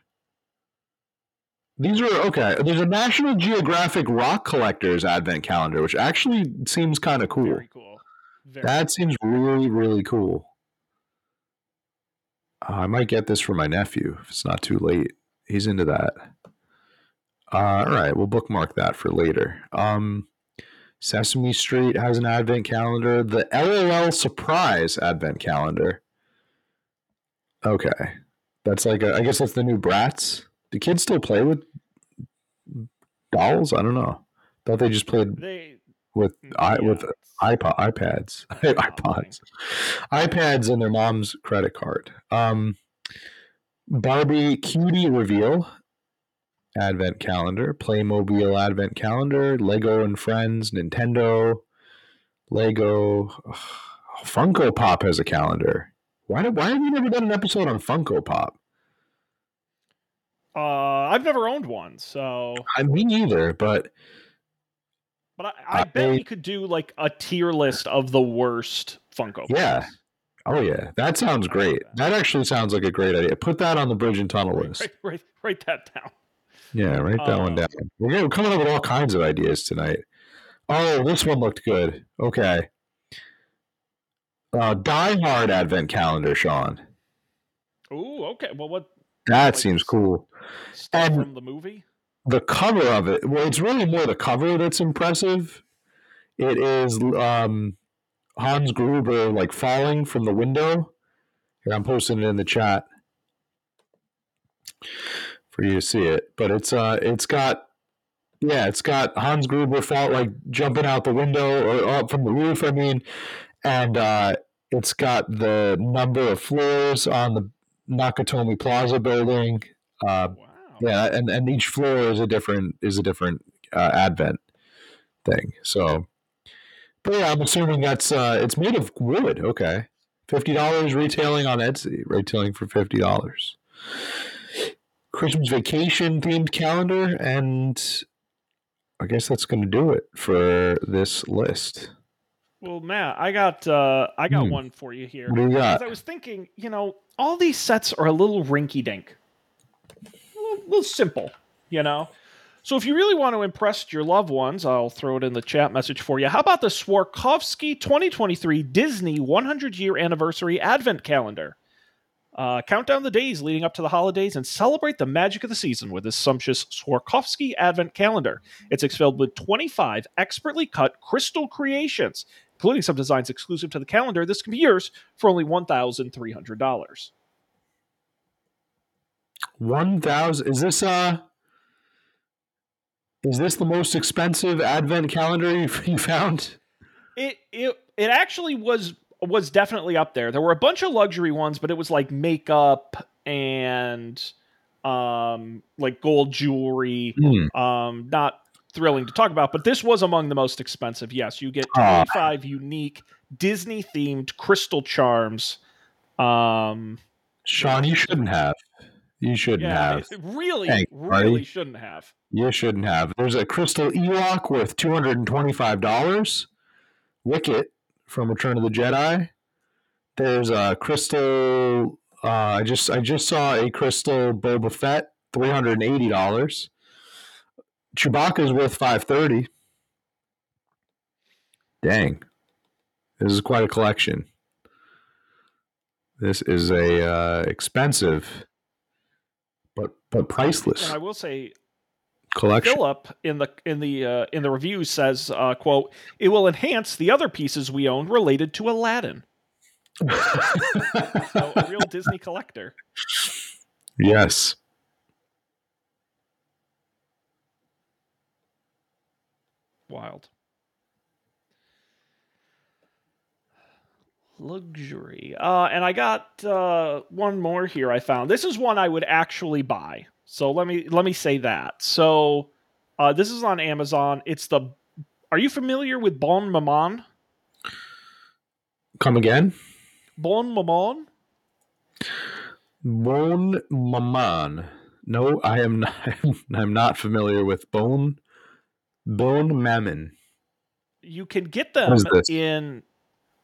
B: These are okay. There's a National Geographic Rock Collectors Advent calendar, which actually seems kind of cool.
A: Very cool. Very
B: That seems really, really cool. Uh, I might get this for my nephew if it's not too late. He's into that. Uh, all right, we'll bookmark that for later. Um, Sesame Street has an advent calendar. The LOL Surprise advent calendar. Okay, that's like a. I guess that's the new Bratz. Do kids still play with dolls? I don't know. Thought they just played
A: They
B: with i with iPod, iPads, iPods, iPads, and their mom's credit card. Um, Barbie Cutie reveal, Advent calendar, Playmobil Advent calendar, Lego and Friends, Nintendo, Lego, ugh, Funko Pop has a calendar. Why did, why have you never done an episode on Funko Pop?
A: Uh, I've never owned one, so
B: I me neither, but
A: but I, I bet
B: I-
A: we could do like a tier list of the worst Funko.
B: Yeah.
A: Pops.
B: oh yeah, that sounds great. That actually sounds like a great idea. Put that on the Bridge and Tunnel list.
A: Write, write, write that down.
B: Yeah, write that one
A: Uh,
B: down. We're, gonna, we're coming up with all kinds of ideas tonight. Oh, this one looked good. Okay. Uh, Die Hard Advent Calendar, Sean.
A: Ooh, okay. Well, what
B: That
A: Like
B: seems cool. And-
A: from the movie?
B: The cover of it, well, it's really more the cover that's impressive. It is um, Hans Gruber like falling from the window. Here, I'm posting it in the chat for you to see it. But it's uh, it's got yeah, it's got Hans Gruber fall like jumping out the window or up from the roof. I mean, and uh, it's got the number of floors on the Nakatomi Plaza building. Uh,
A: Wow.
B: yeah, and, and each floor is a different is a different uh, Advent thing. So, but yeah, I'm assuming that's uh, it's made of wood. Okay, fifty dollars retailing on Etsy, retailing for fifty dollars. Christmas vacation themed calendar, and I guess that's going to do it for this list.
A: Well, Matt, I got uh, I got
B: Hmm.
A: one for you here.
B: What you?
A: I was thinking, you know, all these sets are a little rinky dink, a little, little simple, you know. So if you really want to impress your loved ones, I'll throw it in the chat message for you. How about the Swarovski 2023 Disney 100 year anniversary Advent calendar? Uh, count down the days leading up to the holidays and celebrate the magic of the season with this sumptuous Swarovski Advent calendar. It's filled with 25 expertly cut crystal creations, including some designs exclusive to the calendar. This can be yours for only $1,300.
B: One thousand. Is this uh? Is this the most expensive Advent calendar you you found?
A: It it it actually was was definitely up there. There were a bunch of luxury ones, but it was like makeup and um like gold jewelry.
B: Hmm.
A: Um not thrilling to talk about, but this was among the most expensive. Yes, you get
B: Ah.
A: 25 unique Disney themed crystal charms. Um
B: Sean, you shouldn't have. You shouldn't
A: yeah,
B: have.
A: really
B: Thanks,
A: really
B: buddy.
A: shouldn't have.
B: You shouldn't have. There's a crystal Ewok worth two hundred and twenty-five dollars. Wicket from Return of the Jedi. There's a crystal. Uh, I just I just saw a crystal Boba Fett, three hundred and eighty dollars. Chewbacca's worth five thirty. Dang, this is quite a collection. This is a uh, expensive, but but priceless
A: And I will say
B: collection.
A: Philip in the in the uh, in the review says, uh, "quote It will enhance the other pieces we own related to Aladdin." So a real Disney collector.
B: yes.
A: Wild. Luxury. Uh, and I got uh, one more here. I found this is one I would actually buy. So let me let me say that. So uh, this is on Amazon. It's the. Are you familiar with Bonne Maman?
B: Come again?
A: Bonne Maman.
B: Bone Maman. No, I am not. I'm not familiar with Bone. Bone Mammon.
A: You can get them in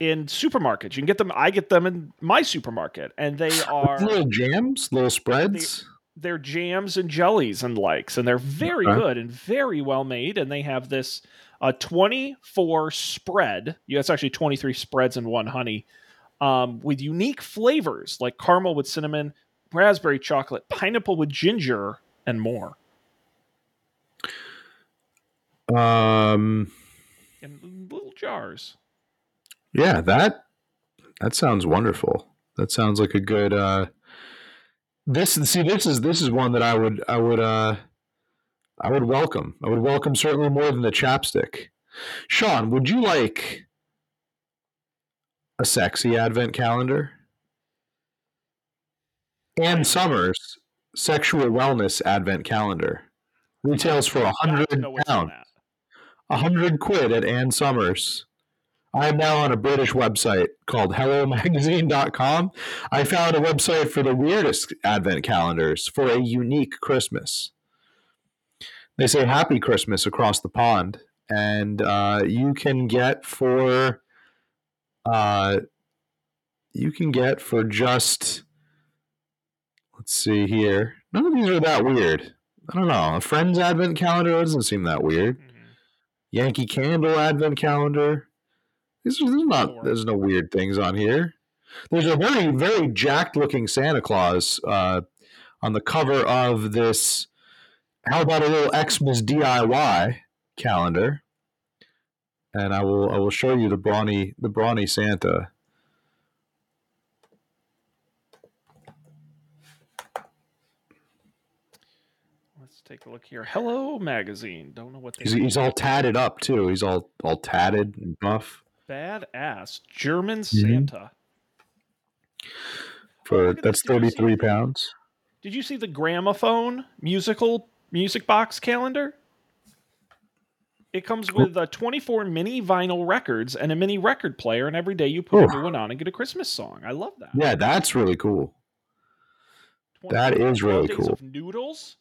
A: in supermarkets. You can get them. I get them in my supermarket, and they are
B: Little jams, little spreads.
A: They're jams and jellies and likes, and they're very
B: Okay.
A: good and very well made. And they have this uh, 24 spread. Yeah, it's actually 23 spreads and one honey, um, with unique flavors like caramel with cinnamon, raspberry chocolate, pineapple with ginger, and more.
B: Um.
A: In little jars.
B: Yeah, that that sounds wonderful. That sounds like a good. uh This see, this is this is one that I would I would uh I would welcome. I would welcome certainly more than the chapstick. Sean, would you like a sexy advent calendar? Ann Summers sexual wellness advent calendar retails for a hundred
A: know what's on
B: pounds. A hundred quid at Ann Summers. I am now on a British website called HelloMagazine.com. I found a website for the weirdest advent calendars for a unique Christmas. They say Happy Christmas across the pond, and uh, you can get for uh, you can get for just let's see here. None of these are that weird. I don't know. A Friends Advent calendar doesn't seem that weird.
A: Mhm.
B: Yankee Candle Advent Calendar. There's, there's not. There's no weird things on here. There's a very very jacked looking Santa Claus uh, on the cover of this. How about a little Xmas DIY calendar? And I will I will show you the brawny the brawny Santa.
A: Let's take a look here. Hello magazine. Don't know what they
B: He's, he's all tatted up too. He's all all tatted and buff.
A: Badass German
B: Mhm.
A: Santa.
B: For that's
A: this. Did you
B: thirty
A: see
B: pounds.
A: Did you see the gramophone musical music box calendar? It comes with uh, 24 mini vinyl records and a mini record player, and every day you put
B: Oh.
A: a new one on and get a Christmas song. I love that.
B: Yeah, that's really cool. that is really cool.
A: Noodles.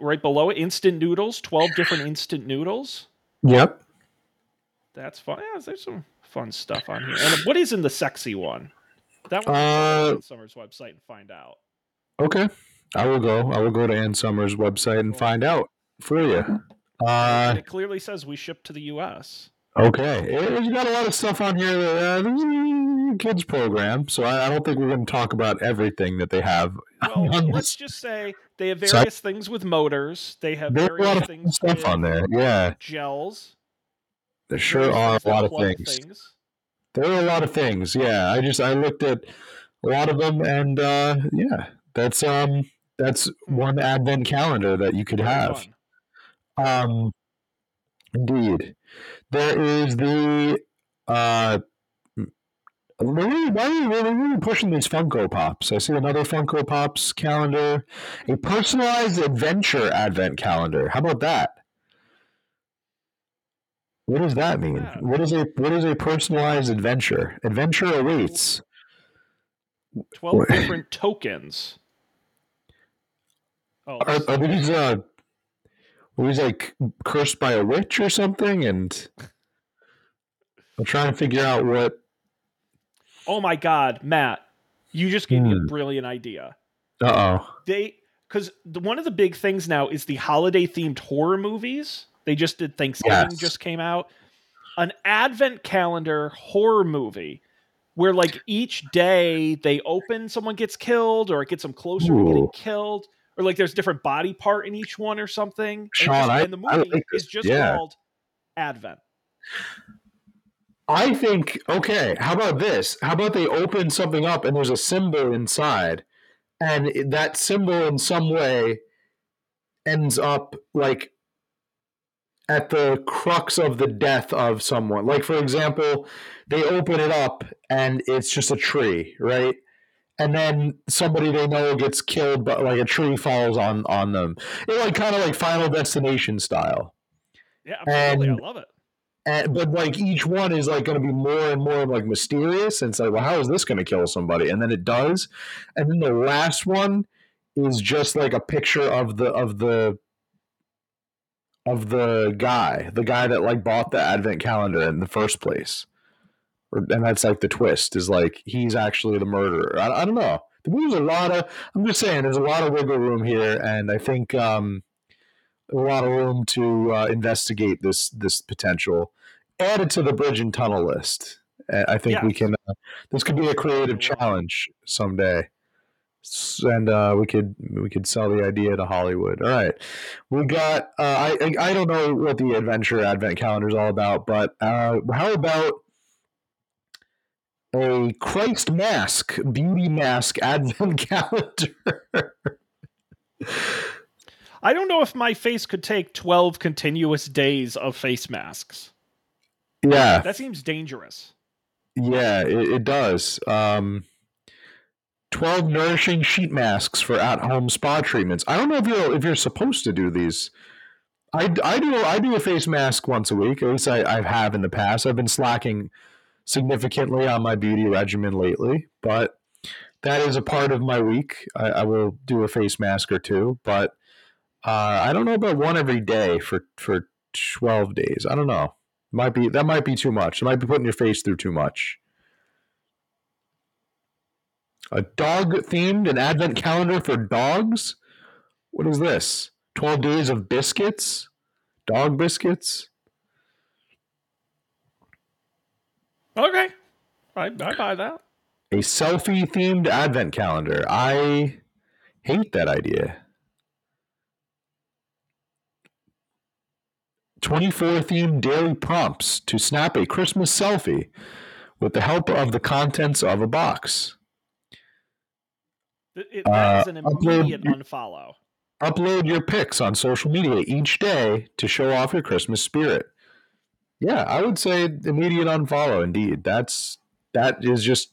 A: Right below it, instant noodles. 12 different instant noodles.
B: Yep.
A: That's fun. Yeah, there's some fun stuff on here. And what is in the sexy one? That one.
B: Uh,
A: Ann Summers' website and find out.
B: Okay. I will go. I will go to Ann Summers' website and find out for you. Uh,
A: it clearly says we ship to the U.S.
B: okay. Eh, You got a lot of stuff on here. That, uh, this is a kids program, so I, I don't think we're going to talk about everything that they have.
A: Well, let's just say they have
B: So-
A: various things with motors. They have
B: There's a lot of
A: things
B: stuff on there. Yeah,
A: gels.
B: there sure are a lot of
A: plug
B: things. There are a lot of things. Yeah, I just I looked at a lot of them, and uh, yeah, that's um that's one advent calendar that you could have. Um, indeed, there is the uh. Really, why are you really, really pushing these Funko Pops? I see another Funko Pops calendar, a personalized adventure advent calendar. How about that? What does that mean? What is a what is a personalized adventure? Adventure awaits.
A: 12
B: What-
A: different tokens. Oh,
B: Are, are these uh, were these like cursed by a witch or something? And I'm trying to figure out what.
A: Oh my God, Matt, you just gave me
B: Hmm.
A: a brilliant idea.
B: Uh oh.
A: They, because the, one of the big things now is the holiday themed horror movies. They just did Thanksgiving,
B: Yes.
A: just came out. An advent calendar horror movie where, like, each day they open, someone gets killed, or it gets them closer to getting killed, or like there's different body part in each one or something. And, just-
B: I-
A: and the movie
B: like
A: is just
B: Yeah.
A: called Advent.
B: I think okay. How about this? How about they open something up and there's a symbol inside, and that symbol in some way ends up like at the crux of the death of someone. Like for example, they open it up and it's just a tree, right? And then somebody they know gets killed, but like a tree falls on on them. It like kind of like Final Destination style.
A: Yeah, absolutely.
B: And-
A: I love it.
B: And, but like each one is like going to be more and more like mysterious and it's like well how is this going to kill somebody? And then it does. And then the last one is just like a picture of the of the of the guy the guy that like bought the advent calendar in the first place. And that's like the twist is like he's actually the murderer. I, I don't know. There's a lot of i'm just saying there's a lot of wiggle room here and i think um a lot of room to uh, investigate this this potential. Add it to the bridge and tunnel list. Uh, I think we can. Uh, this could be a creative challenge someday, and uh, we could we could sell the idea to Hollywood. All right, we got. Uh, I I don't know what the adventure advent calendar is all about, but uh, how about a Christ mask beauty mask advent calendar?
A: I don't know if my face could take 12 continuous days of face masks.
B: Yeah,
A: That seems dangerous.
B: yeah, it, it does. Um, Twelve nourishing sheet masks for at-home spa treatments. I don't know if you're if you're supposed to do these. I, I do I do a face mask once a week. At least I, I have in the past. I've been slacking significantly on my beauty regimen lately, but that is a part of my week. I, I will do a face mask or two, but uh, I don't know about one every day for for twelve days. I don't know. Might be that might be too much. It might be putting your face through too much. A dog themed an advent calendar for dogs. What is this? Twelve days of biscuits, dog biscuits.
A: Okay. I, I buy that.
B: A selfie themed advent calendar. I hate that idea. 24 themed daily prompts to snap a Christmas selfie with the help of the contents of a box.
A: It, that is
B: Uh,
A: an
B: upload-
A: immediate unfollow.
B: Upload your pics on social media each day to show off your Christmas spirit. Yeah, I would say immediate unfollow indeed. That's that is just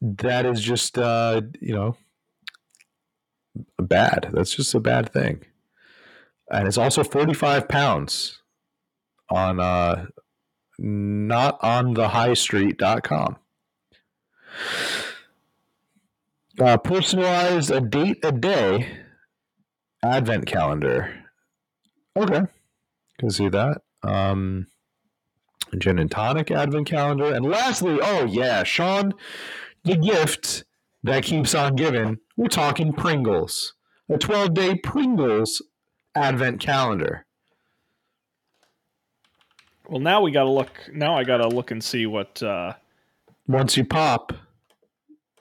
B: that is just uh, you know bad. That's just a bad thing. And it's also 45 pounds on uh not on the high street.com. Uh, personalized a date a day advent calendar. Okay. Can see that. Um, gin and tonic advent calendar. And lastly, oh yeah, Sean, the gift that keeps on giving. We're talking Pringles. A 12 day Pringles advent calendar.
A: Well, now we got to look. Now I got to look and see what. Uh,
B: Once you pop,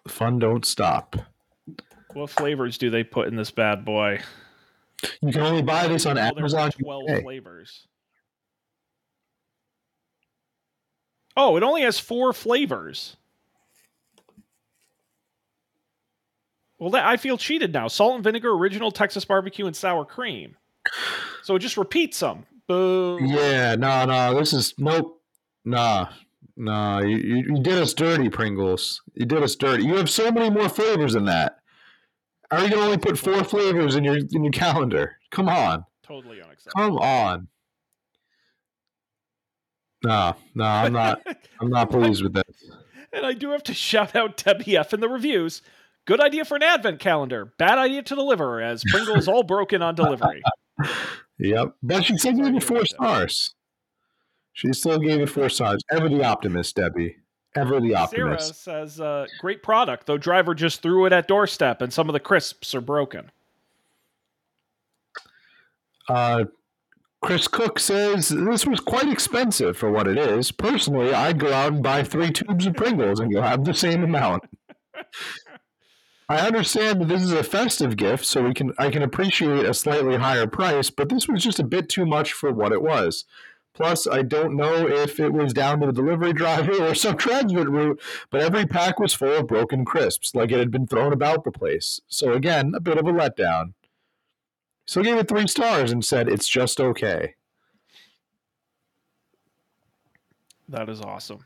B: the fun don't stop.
A: what flavors do they put in this bad boy?
B: You can only buy this on
A: Well,
B: Amazon.
A: Twelve
B: UK.
A: flavors. Oh, it only has four flavors. Well, that, I feel cheated now. Salt and vinegar, original Texas barbecue, and sour cream. So it just repeats them. Boo.
B: Yeah, no, no, this is nope, nah, nah. You, you you did us dirty, Pringles. You did us dirty. You have so many more flavors than that. Are you gonna only put four flavors in your in your calendar? Come on,
A: Totally unacceptable.
B: come on. No, no, I'm not. I'm not pleased with this.
A: And I do have to shout out Debbie F in the reviews. Good idea for an advent calendar. Bad idea to deliver, as Pringles all broken on delivery.
B: Yep, but she still gave it four stars. She still gave it four stars. Ever the optimist, Debbie. Ever the
A: Sarah
B: optimist.
A: says, uh, "Great product, though. Driver just threw it at doorstep, and some of the crisps are broken."
B: Uh, Chris Cook says this was quite expensive for what it is. Personally, I'd go out and buy three tubes of Pringles and you'll have the same amount. I understand that this is a festive gift, so we can I can appreciate a slightly higher price, but this was just a bit too much for what it was. Plus, I don't know if it was down to the delivery driver or some transit route, but every pack was full of broken crisps, like it had been thrown about the place. So again, a bit of a letdown. So I gave it three stars and said it's just okay.
A: That is awesome.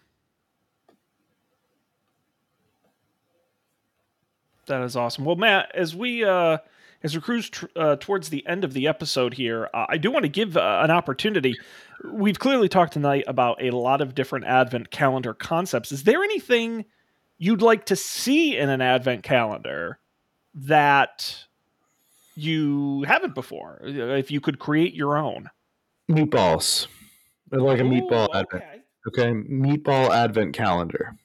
A: That is awesome. Well, Matt, as we uh, as we cruise tr- uh, towards the end of the episode here, uh, I do want to give uh, an opportunity. We've clearly talked tonight about a lot of different Advent calendar concepts. Is there anything you'd like to see in an Advent calendar that you haven't before? If you could create your own,
B: Meatballs. I like a meatball
A: Ooh,
B: advent.
A: okay.
B: Okay, meatball advent calendar.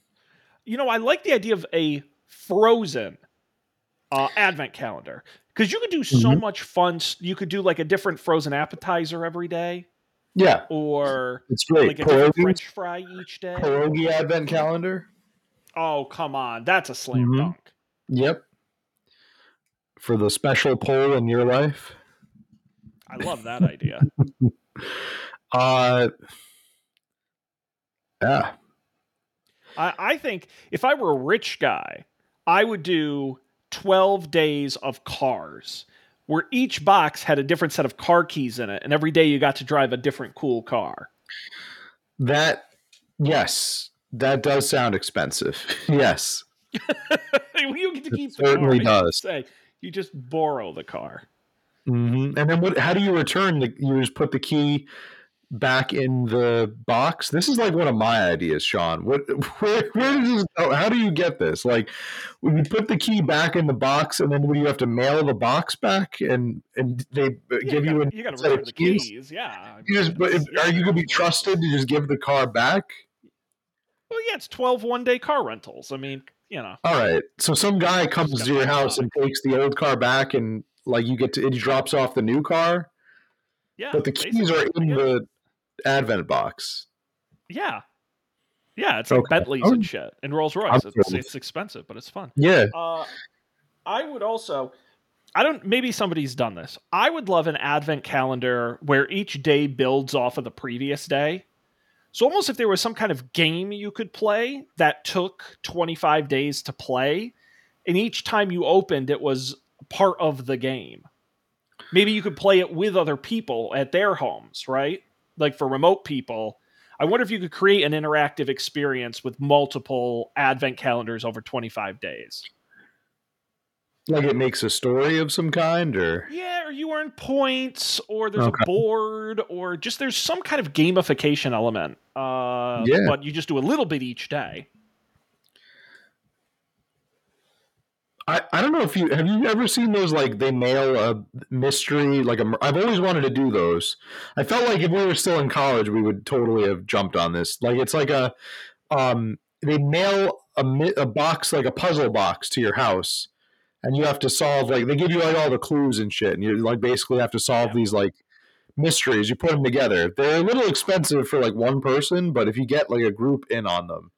A: you know, I like the idea of a frozen uh, advent calendar because you could do so
B: Mhm.
A: much fun. You could do like a different frozen appetizer every day,
B: Yeah,
A: or
B: it's great.
A: like a French fry each day.
B: pierogi advent calendar.
A: Oh, come on, that's a slam
B: Mhm.
A: dunk.
B: Yep. For the special Pole in your life.
A: I love that idea.
B: Uh yeah.
A: I, I think if I were a rich guy, I would do 12 days of cars where each box had a different set of car keys in it, and every day you got to drive a different cool car.
B: That yes, that does sound expensive. yes,
A: you get to
B: It
A: keep the
B: certainly
A: car.
B: Does.
A: Say you just borrow the car.
B: hmm and then what? How do you return the? You just put the key back in the box. This is like one of my ideas, Sean. What? Where? Where does this go? How do you get this? Like, when you put the key back in the box, and then would you have to mail the box back, and and they
A: Yeah,
B: give you
A: got,
B: an
A: you got to
B: set of
A: the
B: keys?
A: keys. Yeah.
B: You just, but if,
A: Yeah,
B: are you going to be trusted to just give the car back?
A: Well, yeah, it's 12 one day car rentals. I mean, you know.
B: All right. So some guy comes
A: gotta
B: your house and takes the old car back, and like you get to, it drops off the new car,
A: Yeah.
B: but the keys are in the advent box.
A: Yeah. Yeah, it's like
B: Okay.
A: Bentleys
B: Oh.
A: and shit and Rolls Royce. It's, it's expensive, but it's fun.
B: Yeah.
A: Uh, I would also, I don't, maybe somebody's done this. I would love an advent calendar where each day builds off of the previous day. So almost if there was some kind of game you could play that took 25 days to play, and each time you opened, it was part of the game. Maybe you could play it with other people at their homes, right? Like for remote people. I wonder if you could create an interactive experience with multiple advent calendars over 25 days.
B: Like it makes a story of some kind, or
A: Yeah, or you earn points, or there's
B: Okay.
A: a board, or just there's some kind of gamification element. Uh,
B: Yeah.
A: But you just do a little bit each day.
B: I, I don't know if you have you ever seen those like they mail a mystery like a I've always wanted to do those. I felt like if we were still in college, we would totally have jumped on this. Like it's like a um they mail a a box like a puzzle box to your house, and you have to solve like they give you like all the clues and shit, and you like basically have to solve
A: Yeah.
B: these like mysteries. You put them together. They're a little expensive for like one person, but if you get like a group in on them,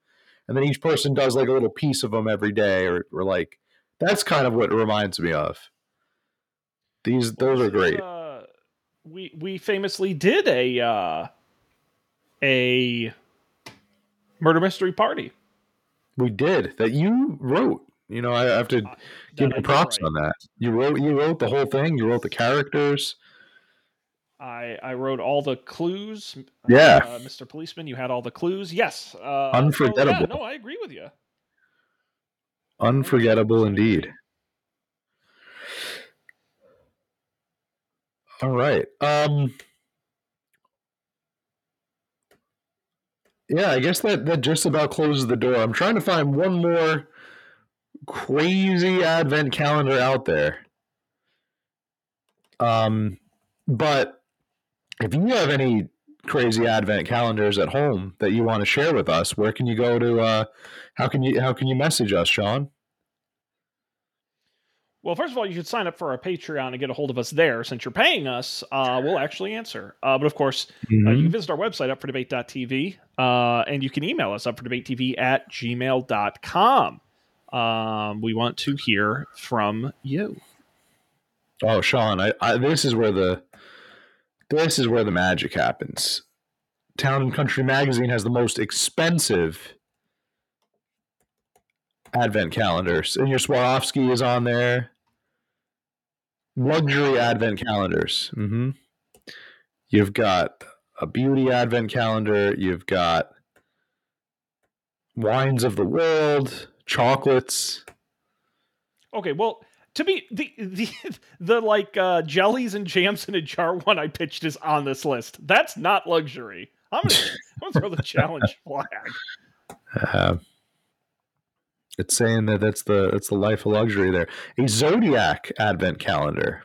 B: and then each person does like a little piece of them every day, or, or like that's kind of what it reminds me of. These those are great.
A: Uh, we we famously did a uh, a murder mystery party.
B: We did that you wrote. You know, I have to
A: Uh,
B: give you props
A: write.
B: on that. You wrote you wrote the whole thing. You wrote the characters.
A: I I wrote all the clues.
B: Yeah.
A: uh, Mr. Policeman, you had all the clues. Yes, uh, so, yeah,
B: Unforgettable.
A: no, I agree with you.
B: Unforgettable indeed. All right. Um Yeah, I guess that that just about closes the door. I'm trying to find one more crazy advent calendar out there. Um but if you have any crazy advent calendars at home that you want to share with us, where can you go to uh how can you how can you message us, Sean?
A: Well, first of all, you should sign up for our Patreon and get a hold of us there. Since you're paying us, uh, we'll actually answer. Uh, but of course, uh, you can visit our website, upfordebate.tv, uh, and you can email us, upfordebatetv at gmail.com. Um, we want to hear from you.
B: Oh, Sean, I, I this is where the this is where the magic happens. Town and Country Magazine has the most expensive advent calendars. And your Swarovski is on there. Luxury advent calendars. hmm You've got a beauty advent calendar. You've got wines of the world, chocolates.
A: Okay, well, to be the the the like uh, jellies and jams in a jar one I pitched is on this list. That's not luxury. I'm gonna, I'm gonna throw the challenge flag.
B: Uh, it's saying that that's the that's the life of luxury there. A zodiac advent calendar.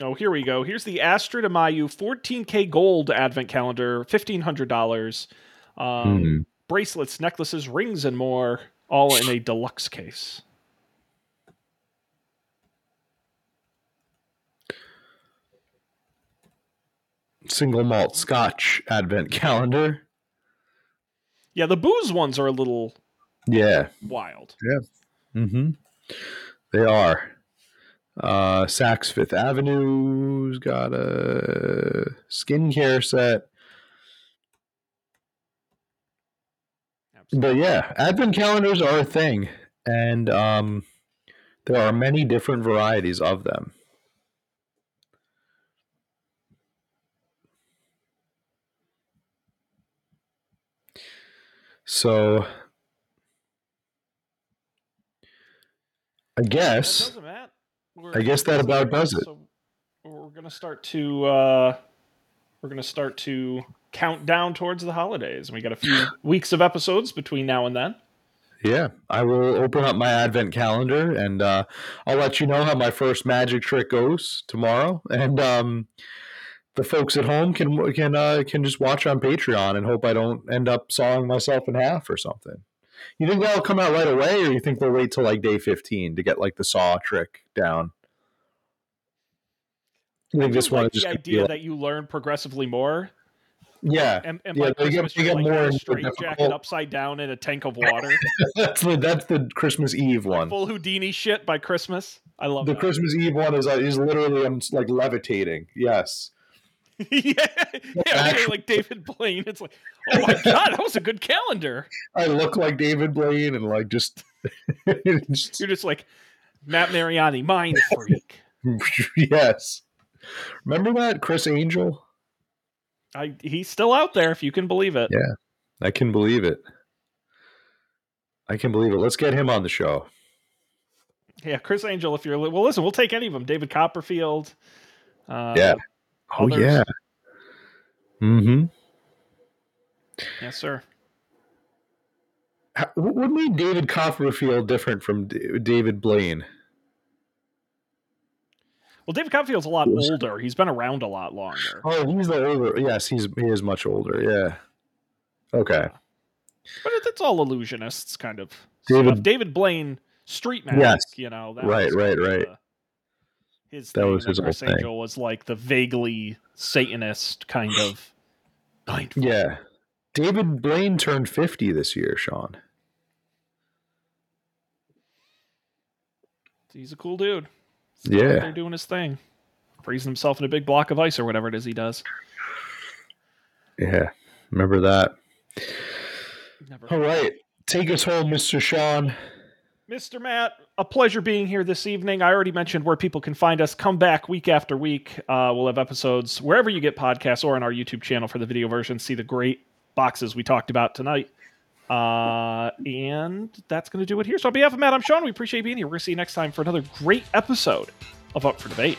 A: Oh, here we go. Here's the Astrid & Miyu 14K gold advent calendar, $1,500. Um,
B: Hmm.
A: Bracelets, necklaces, rings, and more, all in a deluxe case.
B: Single malt Scotch advent calendar.
A: Yeah, the booze ones are a little
B: Yeah.
A: wild. Yeah.
B: Mm-hmm. They are. Uh, Saks Fifth Avenue's got a skincare set. But yeah, advent calendars are a thing, and um, There are many different varieties of them. So I guess
A: That does it, Matt.
B: I guess that about does it.
A: So we're gonna start to uh, we're gonna start to count down towards the holidays. We got a few weeks of episodes between now and then.
B: Yeah, I will open up my advent calendar and uh, I'll let you know how my first magic trick goes tomorrow. And um, the folks at home can can uh, can just watch on Patreon and hope I don't end up sawing myself in half or something. You think that'll come out right away, or you think we'll wait till like day fifteen to get like the saw trick down? You think
A: I
B: this one
A: like
B: is just
A: the idea
B: like,
A: that you learn progressively more,
B: yeah?
A: and, and
B: Yeah, they get- they get
A: like
B: more
A: straight jacket upside down in a tank of water,
B: that's the that's the Christmas Eve one.
A: full Houdini shit by Christmas. I love
B: The
A: that.
B: Christmas Eve one is uh, is literally I'm like levitating. Yes.
A: yeah, yeah,
B: actual-
A: like David Blaine. It's like, oh my god, that was a good calendar.
B: I look like David Blaine and like just, just-
A: You're just like Matt Mariani, mind freak.
B: yes. Remember that Criss Angel?
A: I, he's still out there, if you can believe it.
B: Yeah. I can believe it. I can believe it. Let's get him on the show.
A: Yeah, Criss Angel. If you're well, listen, we'll take any of them. David Copperfield. Uh,
B: Yeah. Oh
A: others.
B: yeah. Mm-hmm.
A: yes, sir.
B: How- What made David Copperfield different from D- David Blaine?
A: Well, David Copperfield's a lot older. He's been around a lot longer.
B: Oh, he's the older. Yes, he's he is much older. Yeah. Okay.
A: But it's all illusionists, kind of.
B: David-
A: stuff. David Blaine, street magic.
B: Yes.
A: You know. That
B: Right, right, right.
A: the- his
B: That was his whole
A: Criss
B: thing.
A: Angel was like the vaguely Satanist kind of.
B: Yeah. David Blaine turned 50 this year, Sean.
A: He's a cool dude. Still out
B: Yeah.
A: there doing his thing, freezing himself in a big block of ice or whatever it is he does.
B: Yeah. Remember that.
A: Never.
B: All right. Take us home, Mr. Sean.
A: Mr. Matt, a pleasure being here this evening. I already mentioned where people can find us. Come back week after week. Uh, we'll have episodes wherever you get podcasts or on our YouTube channel for the video version. See the great boxes we talked about tonight. Uh, and that's going to do it here. So, on behalf of Matt, I'm Sean. We appreciate being here. We're going to see you next time for another great episode of Up for Debate.